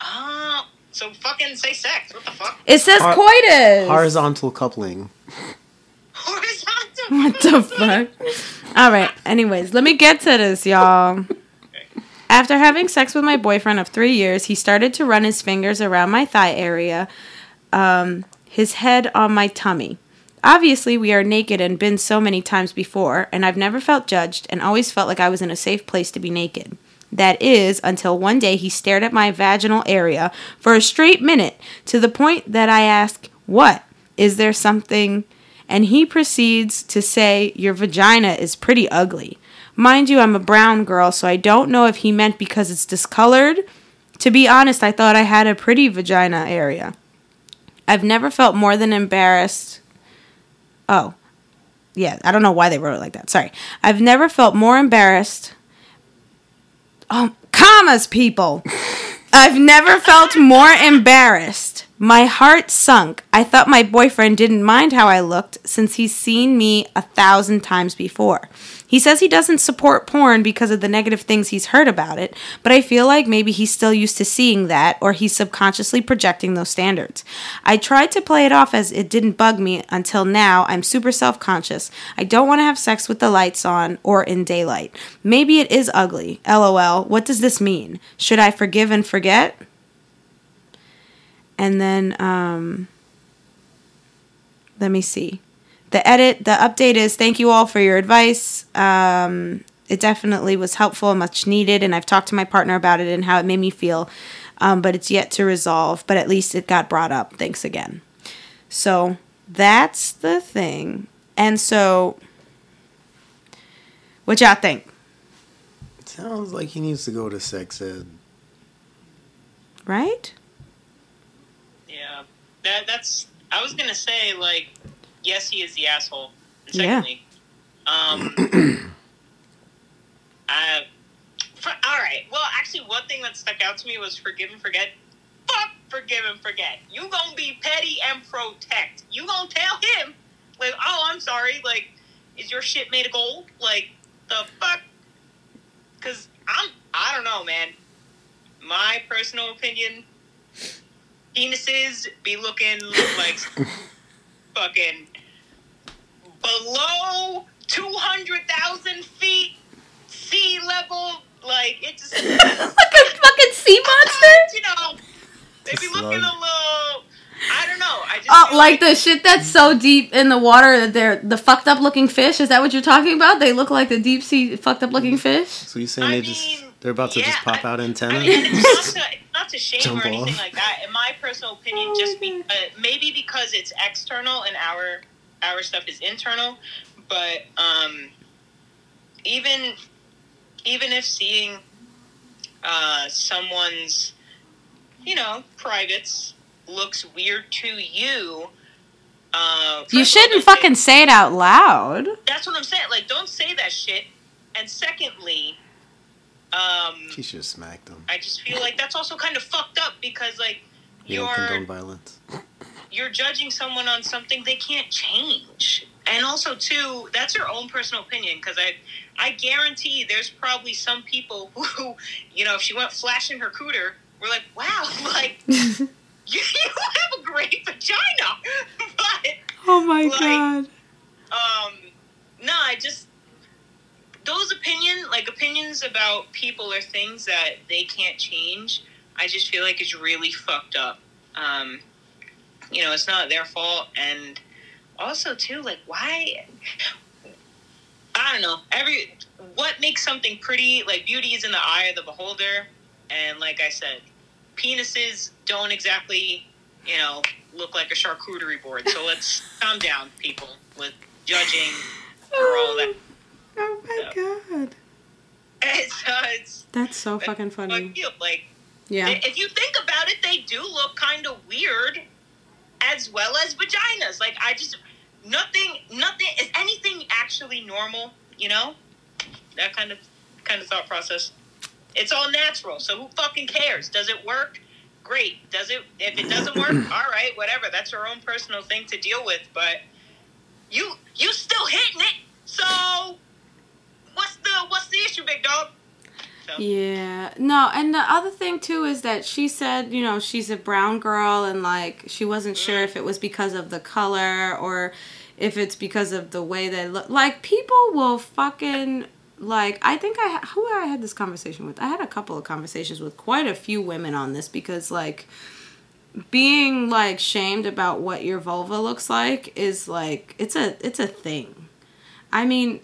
Oh, so fucking say sex. What the fuck? It says Hor- coitus. Horizontal coupling. Horizontal. What the fuck? All right. Anyways, let me get to this, y'all. After having sex with my boyfriend of three years, he started to run his fingers around my thigh area, um, his head on my tummy. Obviously, we are naked and been so many times before, and I've never felt judged and always felt like I was in a safe place to be naked. That is, until one day he stared at my vaginal area for a straight minute to the point that I asked, What? Is there something? And he proceeds to say, Your vagina is pretty ugly. Mind you, I'm a brown girl, so I don't know if he meant because it's discolored. To be honest, I thought I had a pretty vagina area. I've never felt more than embarrassed. Oh, yeah, I don't know why they wrote it like that. Sorry. I've never felt more embarrassed. Oh, commas, people. I've never felt more embarrassed. My heart sunk. I thought my boyfriend didn't mind how I looked since he's seen me a thousand times before. He says he doesn't support porn because of the negative things he's heard about it, but I feel like maybe he's still used to seeing that or he's subconsciously projecting those standards. I tried to play it off as it didn't bug me until now I'm super self conscious. I don't want to have sex with the lights on or in daylight. Maybe it is ugly. LOL. What does this mean? Should I forgive and forget? And then, um, let me see. The edit, the update is thank you all for your advice. Um, it definitely was helpful and much needed, and I've talked to my partner about it and how it made me feel, um, but it's yet to resolve. But at least it got brought up. Thanks again. So that's the thing. And so, what y'all think? Sounds like he needs to go to sex ed. Right? That that's. I was gonna say like, yes, he is the asshole. And Yeah. secondly, um, I. For, all right. Well, actually, one thing that stuck out to me was forgive and forget. Fuck forgive and forget. You gonna be petty and protect. You gonna tell him like, oh, I'm sorry. Like, is your shit made of gold? Like, the fuck? Because I'm. I don't know, man. My personal opinion penises be looking like fucking below 200,000 feet sea level. Like, it's just, like a fucking sea monster? you know, they be looking a little, I don't know. I just Oh, feel like the shit that's so deep in the water that they're the fucked up looking fish. Is that what you're talking about? They look like the deep sea fucked up looking mm-hmm. fish. So you saying I they mean, just they're about to just yeah, pop out I antennas? mean, and it's not to, it's not to shame Jump or anything off. like that. In my personal opinion, Oh, just be, uh, maybe because it's external and our our stuff is internal, but um, even even if seeing uh, someone's you know privates looks weird to you. Uh, You shouldn't fucking say it out loud. that's what I'm saying. Like, don't say that shit. And secondly, um, She should have smacked him. I just feel like that's also kind of fucked up because like You don't you're condone violence. you're judging someone on something they can't change. And also too, that's your own personal opinion because I I guarantee there's probably some people who, you know, if she went flashing her cooter, we're like, wow, like you, you have a great vagina. but oh my Like- god. um no, I just those opinion like opinions about people or things that they can't change, I just feel like is really fucked up. Um you know, it's not their fault and also too, like why I don't know. Every what makes something pretty, like beauty is in the eye of the beholder and like I said, penises don't exactly, you know, look like a charcuterie board. So let's calm down, people, with judging for all that. Oh my god. It's, uh, it's That's so fucking I funny. feel like Yeah. if you think about it, they do look kind of weird, as well as vaginas. Like I just nothing, nothing is anything actually normal. You know, that kind of kind of thought process. It's all natural, so who fucking cares? Does it work? Great. Does it? If it doesn't work, all right, whatever. That's your own personal thing to deal with. But you you still hitting it. So what's the what's the issue, big dog? So, Yeah. No, and the other thing too is that she said, you know, she's a brown girl and like she wasn't sure mm. if it was because of the color or if it's because of the way they look. Like people will fucking like I think I who I had this conversation with. I had a couple of conversations with quite a few women on this because like being like shamed about what your vulva looks like is like it's a it's a thing. I mean,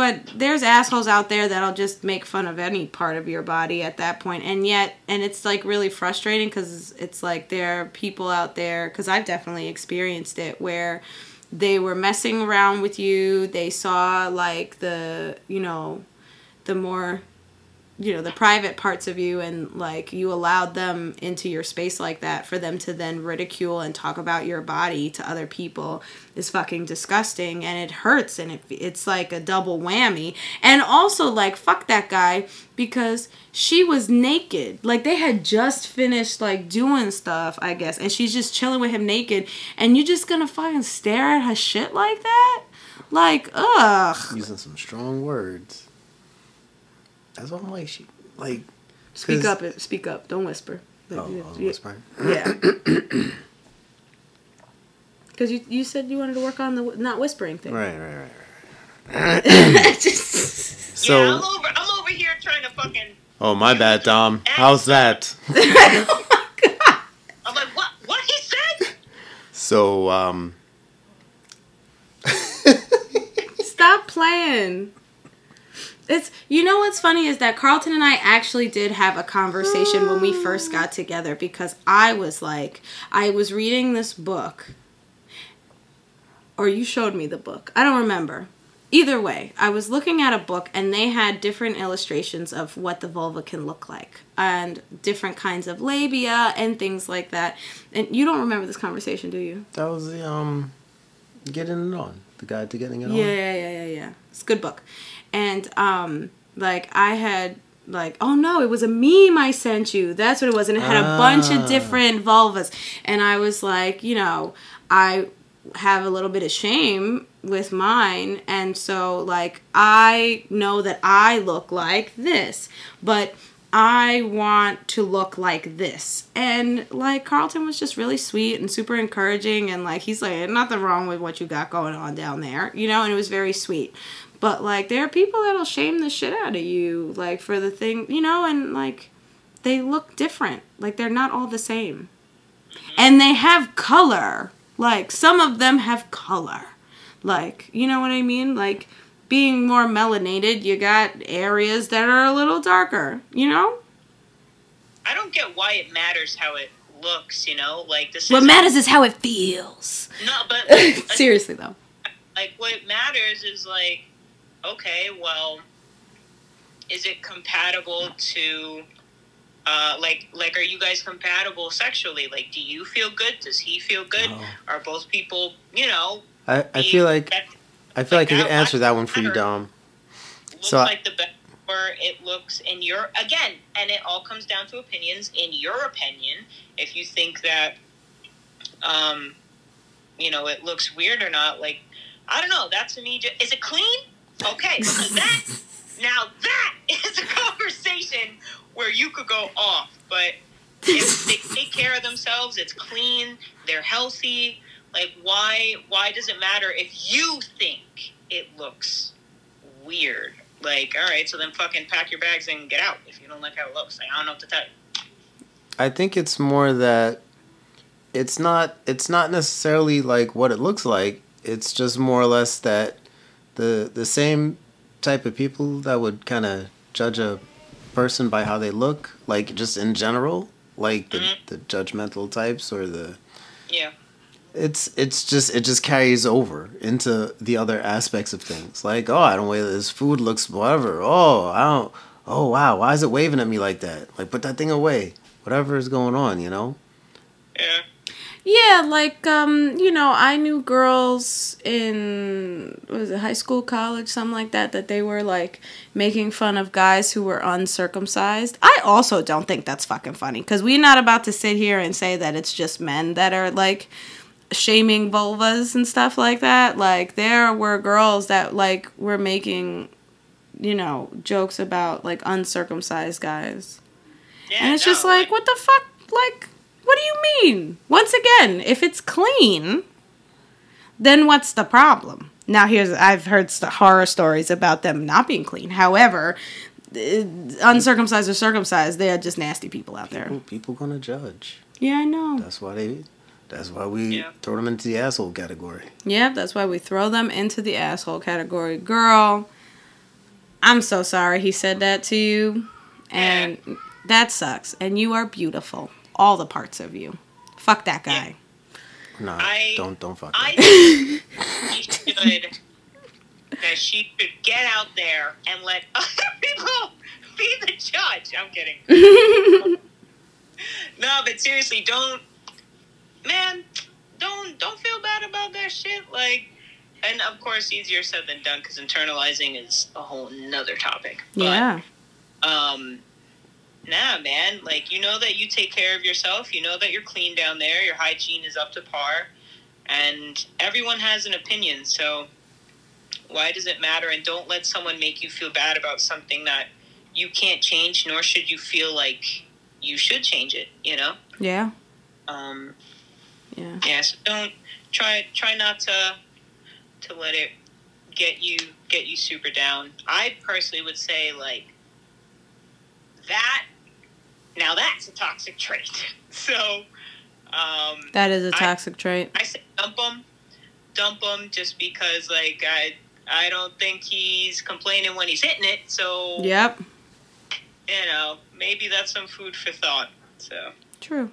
but there's assholes out there that'll just make fun of any part of your body at that point and yet and it's like really frustrating because it's like there are people out there because i've definitely experienced it where they were messing around with you they saw like the you know the more you know the private parts of you and like you allowed them into your space like that for them to then ridicule and talk about your body to other people is fucking disgusting and it hurts and it, it's like a double whammy. And also like fuck that guy because she was naked. Like they had just finished like doing stuff i guess and she's just chilling with him naked. And you just gonna fucking stare at her shit like that? Like ugh. Using some strong words. That's why I'm like, she, like. speak 'cause- up speak up don't whisper Oh, Yeah. whispering. Yeah. Because you, you said you wanted to work on the not whispering thing. Right, right, right, right. Just- So, yeah, I'm over. I'm over here trying to fucking. oh my bad, Dom. How's that? I'm like, what? What he said? So, um, Stop playing. It's you know what's funny is that Carlton and I actually did have a conversation when we first got together because I was like I was reading this book or you showed me the book. I don't remember. Either way, I was looking at a book and they had different illustrations of what the vulva can look like and different kinds of labia and things like that. And you don't remember this conversation, do you? that was the, um, getting it on. The guide to getting it on. Yeah, yeah, yeah, yeah, yeah. It's a good book. And um like I had like oh no, it was a meme I sent you. That's what it was and it had a bunch Ah. of different vulvas and I was like, you know, I have a little bit of shame with mine and so like I know that I look like this, but I want to look like this. And like Carlton was just really sweet and super encouraging and like he's like nothing wrong with what you got going on down there, you know, and it was very sweet. But like there are people that'll shame the shit out of you like for the thing, you know, and like they look different. Like they're not all the same. And they have color. Like some of them have color. Like, you know what I mean? Like being more melanated, you got areas that are a little darker, you know? I don't get why it matters how it looks. You know, like this. What matters is how it feels. No, but like, Seriously though. like what matters is like, okay, well, is it compatible to? Uh, like, like, are you guys compatible sexually? Like, do you feel good? Does he feel good? Oh. Are both people, you know? I, I feel like that I feel like I Like, could I- answer that one for you, Dom. So like the best it looks in your again, and it all comes down to opinions. In your opinion, if you think that, um, you know, it looks weird or not, like I don't know. That to me, is it clean? Okay, that now that is a conversation where you could go off, but if they take care of themselves, it's clean, they're healthy. Like why why does it matter if you think looks weird? Like, all right, so then fucking pack your bags and get out if you don't like how it looks. Like, I don't know what to tell you. I think it's more that it's not it's not necessarily like what it looks like. It's just more or less that the the same type of people that would kind of judge a person by how they look, like just in general, like the, Mhm. the judgmental types or the Yeah. It's it's just it just carries over into the other aspects of things. Like, oh, I don't wear this food looks whatever. Oh, I don't. Oh wow, why is it waving at me like that? Like, put that thing away. Whatever is going on, you know. Yeah. Yeah, like um, you know, I knew girls in was it high school, college, something like that, that they were like making fun of guys who were uncircumcised. I also don't think that's fucking funny because we're not about to sit here and say that it's just men that are like shaming vulvas and stuff like that. Like there were girls that like were making, you know, jokes about like uncircumcised guys. Yeah. And it's just no, like, what the fuck? Like, what do you mean? Once again, if it's clean, then what's the problem? Now, here's I've heard st- horror stories about them not being clean. However, uh, uncircumcised or circumcised, they are just nasty people out there. People, people gonna judge. Yeah, I know. That's why they. That's why we Yeah. throw them into the asshole category. Yep, that's why we throw them into the asshole category. Girl, I'm so sorry he said that to you. And that sucks. And you are beautiful. All the parts of you. Fuck that guy. Nah, I- don't don't fuck. I that. think she should that she should get out there and let other people be the judge. I'm kidding. no, but seriously, don't man, don't don't feel bad about that shit. Like, and of course, easier said than done because internalizing is a whole nother topic. But, yeah. um nah man like you know that you take care of yourself you know that you're clean down there your hygiene is up to par and everyone has an opinion so why does it matter and don't let someone make you feel bad about something that you can't change nor should you feel like you should change it you know Yeah. um Yeah. yeah so don't try try not to to let it get you get you super down i personally would say like that now that's a toxic trait so um that is a toxic trait. i say dump him dump him just because like i i don't think he's complaining when he's hitting it so Yep. you know maybe that's some food for thought so True.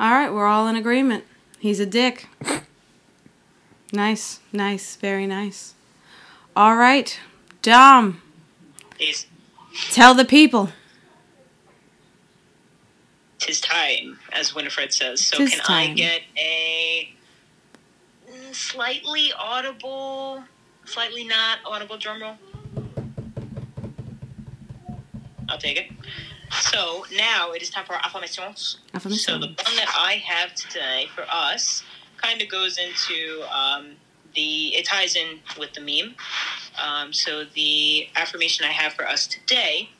All right, we're all in agreement. He's a dick. Nice, nice, very nice. All right, Dom, he's tell the people. tis time, as Winifred says. So Tis can I get a slightly audible, slightly not audible drum roll? I'll take it. So now it is time for our affirmations. Affirmations. So the one that I have today for us kind of goes into um, the it ties in with the meme. Um, so the affirmation I have for us today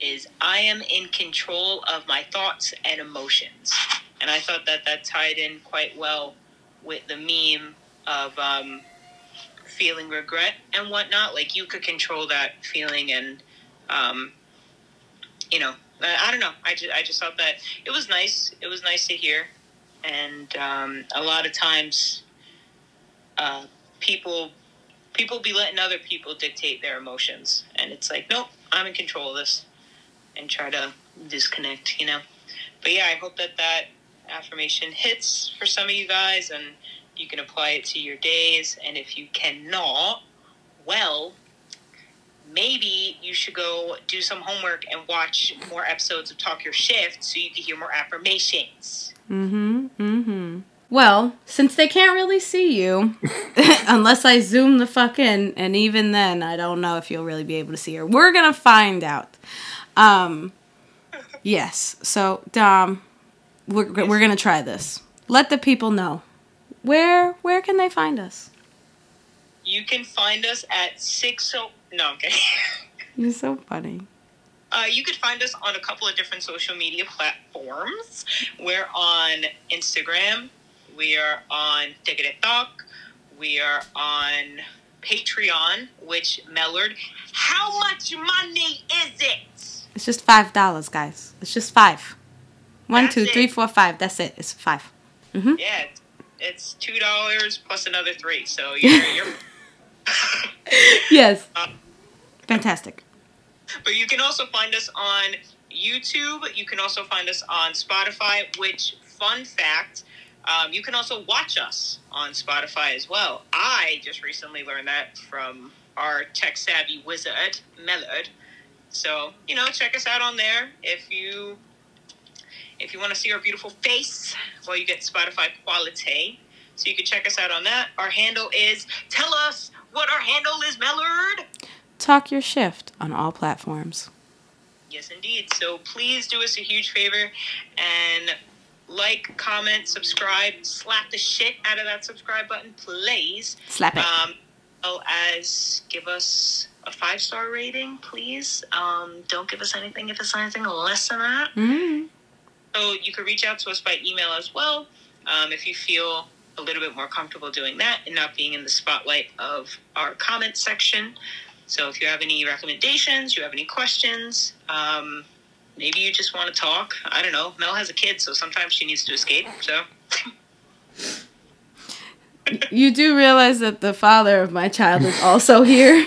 is I am in control of my thoughts and emotions, and I thought that that tied in quite well with the meme of um, feeling regret and whatnot. Like you could control that feeling and um, you know I I don't know. I just I just thought that it was nice. It was nice to hear, and um, a lot of times, uh, people people be letting other people dictate their emotions, and it's like, nope, I'm in control of this, and try to disconnect. You know. But yeah, I hope that that affirmation hits for some of you guys, and you can apply it to your days. And if you cannot, well, maybe you should go do some homework and watch more episodes of Talk Your Shift so you can hear more affirmations. Mm-hmm. Mm-hmm. Well, since they can't really see you, unless I zoom the fuck in, and even then, I don't know if you'll really be able to see her. We're gonna find out. Um, yes. So, Dom, we're we're gonna try this. Let the people know where where can they find us. You can find us at six oh no okay. You're so funny. Uh, you could find us on a couple of different social media platforms. We're on Instagram. We are on TikTok. We are on Patreon, which Mellard. How much money is it? It's just five dollars, guys. It's just five. One, That's two, it. three, four, five. That's it. It's five. Mm-hmm. Yeah, it's- it's two dollars plus another three. So you're, you're Yes. Fantastic. But you can also find us on YouTube. You can also find us on Spotify, which, fun fact, um, you can also watch us on Spotify as well. I just recently learned that from our tech savvy wizard, Mellard. So, you know, check us out on there if you if you want to see our beautiful face while you get Spotify quality. So you can check us out on that. Our handle is tell us what our handle is, Mellard. Talk your shift on all platforms. Yes, indeed. So please do us a huge favor and like, comment, subscribe, slap the shit out of that subscribe button, please. Slap it. Um, as well as give us a five star rating, please. Um, don't give us anything if it's anything less than that. Mm. So you can reach out to us by email as well um, if you feel a little bit more comfortable doing that and not being in the spotlight of our comment section. So if you have any recommendations, you have any questions, um, maybe you just want to talk. I don't know. Mel has a kid, so sometimes she needs to escape. So You do realize that the father of my child is also here.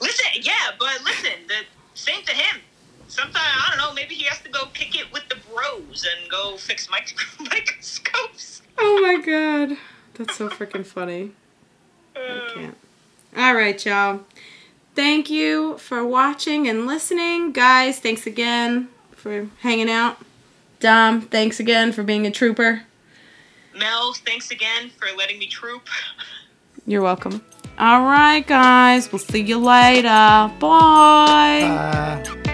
listen, yeah, but listen, the same to him. Sometimes I don't know. Maybe he has to go kick it with the bros and go fix my microscopes. Oh my god. That's so freaking funny. I can't. All right, y'all. Thank you for watching and listening. Guys, thanks again for hanging out. Dom, thanks again for being a trooper. Mel, thanks again for letting me troop. You're welcome. All right, guys. We'll see you later. Bye. Uh,